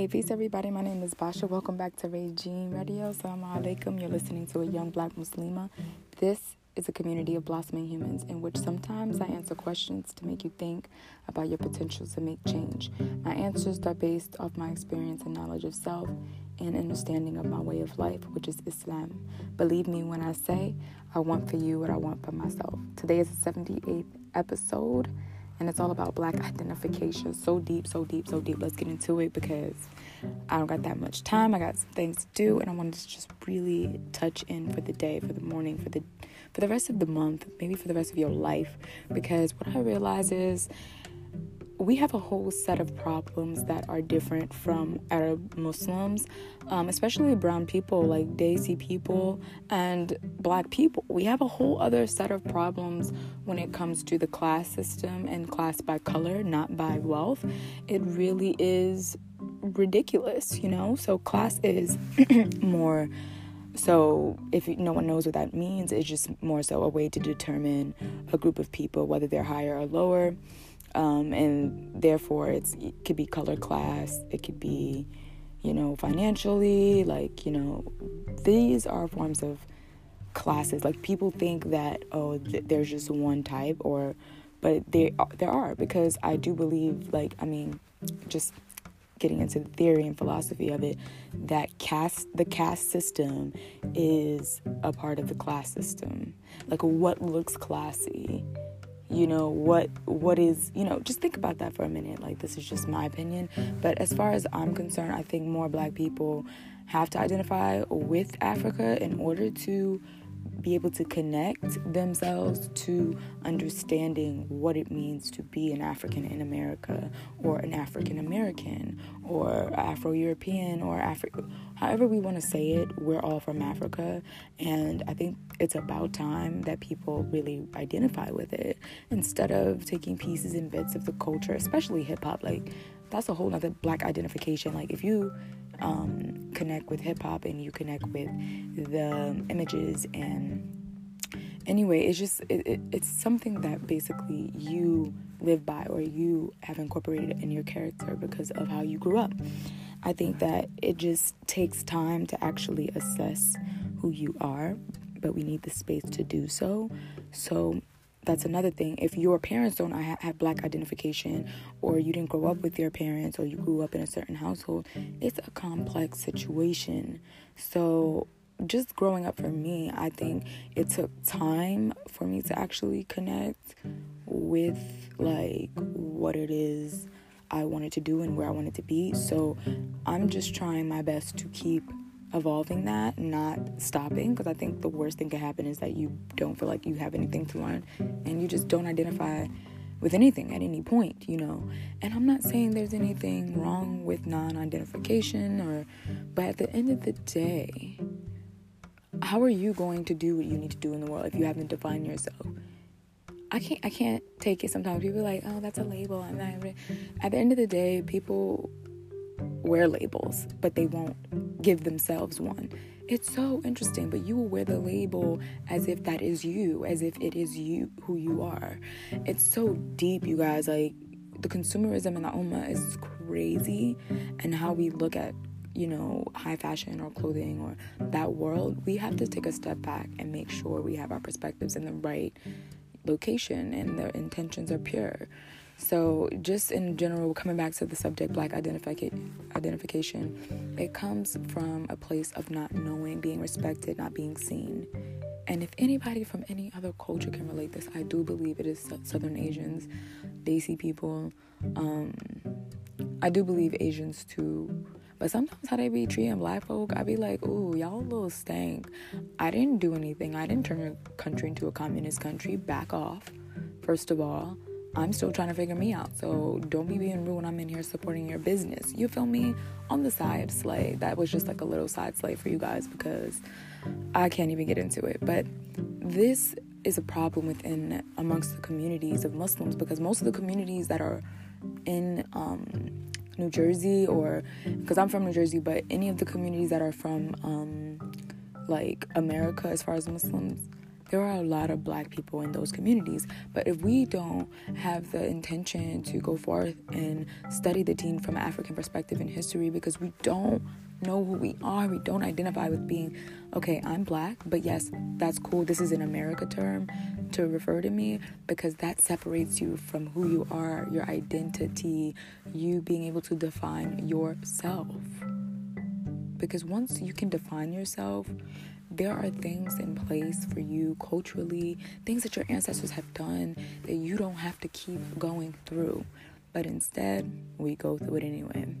Hey, peace everybody. My name is Basha. Welcome back to Regime Radio. Assalamu alaikum. You're listening to a young black Muslima. This is a community of blossoming humans in which sometimes I answer questions to make you think about your potential to make change. My answers are based off my experience and knowledge of self and understanding of my way of life, which is Islam. Believe me when I say I want for you what I want for myself. Today is the 78th episode and it's all about black identification. So deep, so deep, so deep. Let's get into it because I don't got that much time. I got some things to do, and I wanted to just really touch in for the day, for the morning, for the for the rest of the month, maybe for the rest of your life. Because what I realize is we have a whole set of problems that are different from Arab Muslims, um, especially brown people like Desi people and black people. We have a whole other set of problems when it comes to the class system and class by color, not by wealth. It really is ridiculous, you know? So, class is more. So, if no one knows what that means, it's just more so a way to determine a group of people, whether they're higher or lower um, and therefore it's it could be color class it could be you know financially like you know these are forms of classes. Like people think that oh th- there's just one type or but there there are because I do believe like I mean just getting into the theory and philosophy of it that caste the caste system is a part of the class system. Like what looks classy you know what what is you know just think about that for a minute. Like this is just my opinion. But as far as i'm concerned i think more black people have to identify with africa in order to be able to connect themselves to understanding what it means to be an African in America or an African American or Afro European or Africa, however we want to say it, we're all from Africa. And I think it's about time that people really identify with it instead of taking pieces and bits of the culture, especially hip hop. Like, that's a whole other black identification. Like, if you um, connect with hip hop and you connect with the images and anyway it's just it, it, it's something that basically you live by or you have incorporated in your character because of how you grew up. I think that it just takes time to actually assess who you are but we need the space to do so. So that's another thing. If your parents don't have black identification, or you didn't grow up with your parents, or you grew up in a certain household, it's a complex situation. So, just growing up for me, I think it took time for me to actually connect with like what it is I wanted to do and where I wanted to be. So, I'm just trying my best to keep evolving that, not stopping. Because I think the worst thing can happen is that you don't feel like you have anything to learn and you just don't identify with anything at any point, you know. And I'm not saying there's anything wrong with non identification or, but at the end of the day, how are you going to do what you need to do in the world if you haven't defined yourself? I can't I can't take it sometimes. People are like, oh, that's a label. I'm not. At the end of the day, people wear labels, but they won't give themselves one. It's so interesting, but you will wear the label as if that is you, as if it is you who you are. It's so deep, you guys. Like the consumerism in the Ummah is crazy, and how we look at you know high fashion or clothing or that world. We have to take a step back and make sure we have our perspectives in the right location and their intentions are pure. So, just in general, coming back to the subject, black identification, it comes from a place of not knowing, being respected, not being seen. And if anybody from any other culture can relate this, I do believe it is Southern Asians, Desi people. Um, I do believe Asians too. But sometimes how they be treating black folk, I be like, ooh, y'all a little stank. I didn't do anything. I didn't turn your country into a communist country. Back off, first of all. I'm still trying to figure me out. So don't be being rude when I'm in here supporting your business. You feel me? On the side slay. That was just like a little side slay for you guys because I can't even get into it. But this is a problem within amongst the communities of Muslims because most of the communities that are in um, New Jersey or because I'm from New Jersey, but any of the communities that are from um, like America as far as Muslims there are a lot of black people in those communities. But if we don't have the intention to go forth and study the deen from an African perspective in history because we don't know who we are, we don't identify with being, okay, I'm black, but yes, that's cool. This is an America term to refer to me because that separates you from who you are, your identity, you being able to define yourself. Because once you can define yourself, there are things in place for you culturally, things that your ancestors have done that you don't have to keep going through. But instead, we go through it anyway.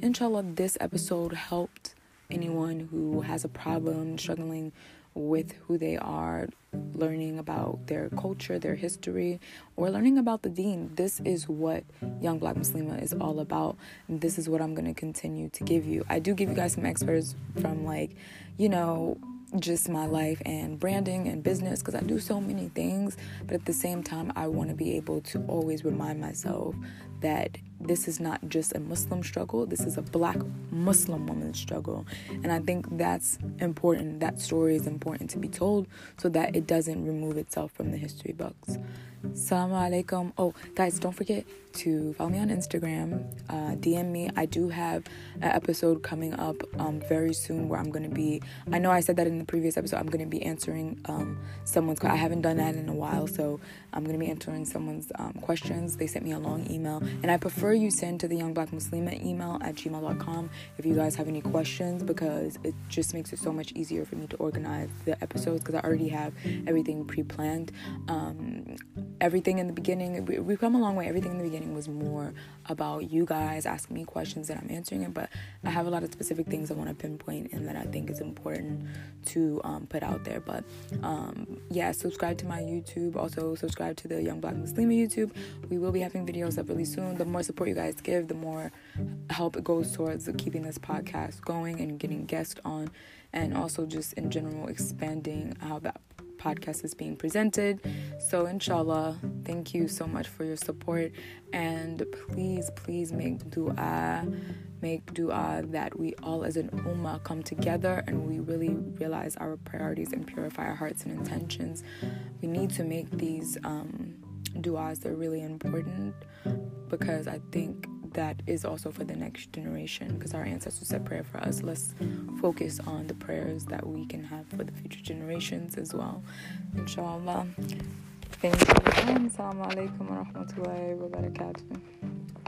Inshallah, this episode helped anyone who has a problem struggling with who they are, learning about their culture, their history, or learning about the deen. This is what Young Black Muslima is all about. This is what I'm going to continue to give you. I do give you guys some experts from, like, you know, just my life and branding and business because I do so many things. But at the same time, I want to be able to always remind myself that this is not just a Muslim struggle, this is a black Muslim woman's struggle. And I think that's important. That story is important to be told so that it doesn't remove itself from the history books. Assalamu alaikum. Oh, guys, don't forget to follow me on Instagram, uh, DM me. I do have an episode coming up um, very soon where I'm going to be. I know I said that in the previous episode. I'm going to be answering um, someone's. I haven't done that in a while, so I'm going to be answering someone's um, questions. They sent me a long email, and I prefer you send to the Young Black Muslima email at gmail.com if you guys have any questions because it just makes it so much easier for me to organize the episodes because I already have everything pre-planned. Um, everything in the beginning, we, we've come a long way. Everything in the beginning was more about you guys asking me questions and I'm answering it, but I have a lot of specific things I want to pinpoint and that I think is important to um, put out there. But um, yeah, subscribe to my YouTube. Also, subscribe to the Young Black Muslima YouTube. We will be having videos up really soon. The more support you guys give, the more help it goes towards keeping this podcast going and getting guests on, and also just in general expanding how that podcast is being presented. So, inshallah, thank you so much for your support. And please, please make dua, make dua that we all as an ummah come together and we really realize our priorities and purify our hearts and intentions. We need to make these um, duas, they're really important because I think that is also for the next generation because our ancestors said prayer for us. Let's focus on the prayers that we can have for the future generations as well. Inshallah. Thank you. Assalamu alaikum wa rahmatullahi wa barakatuh.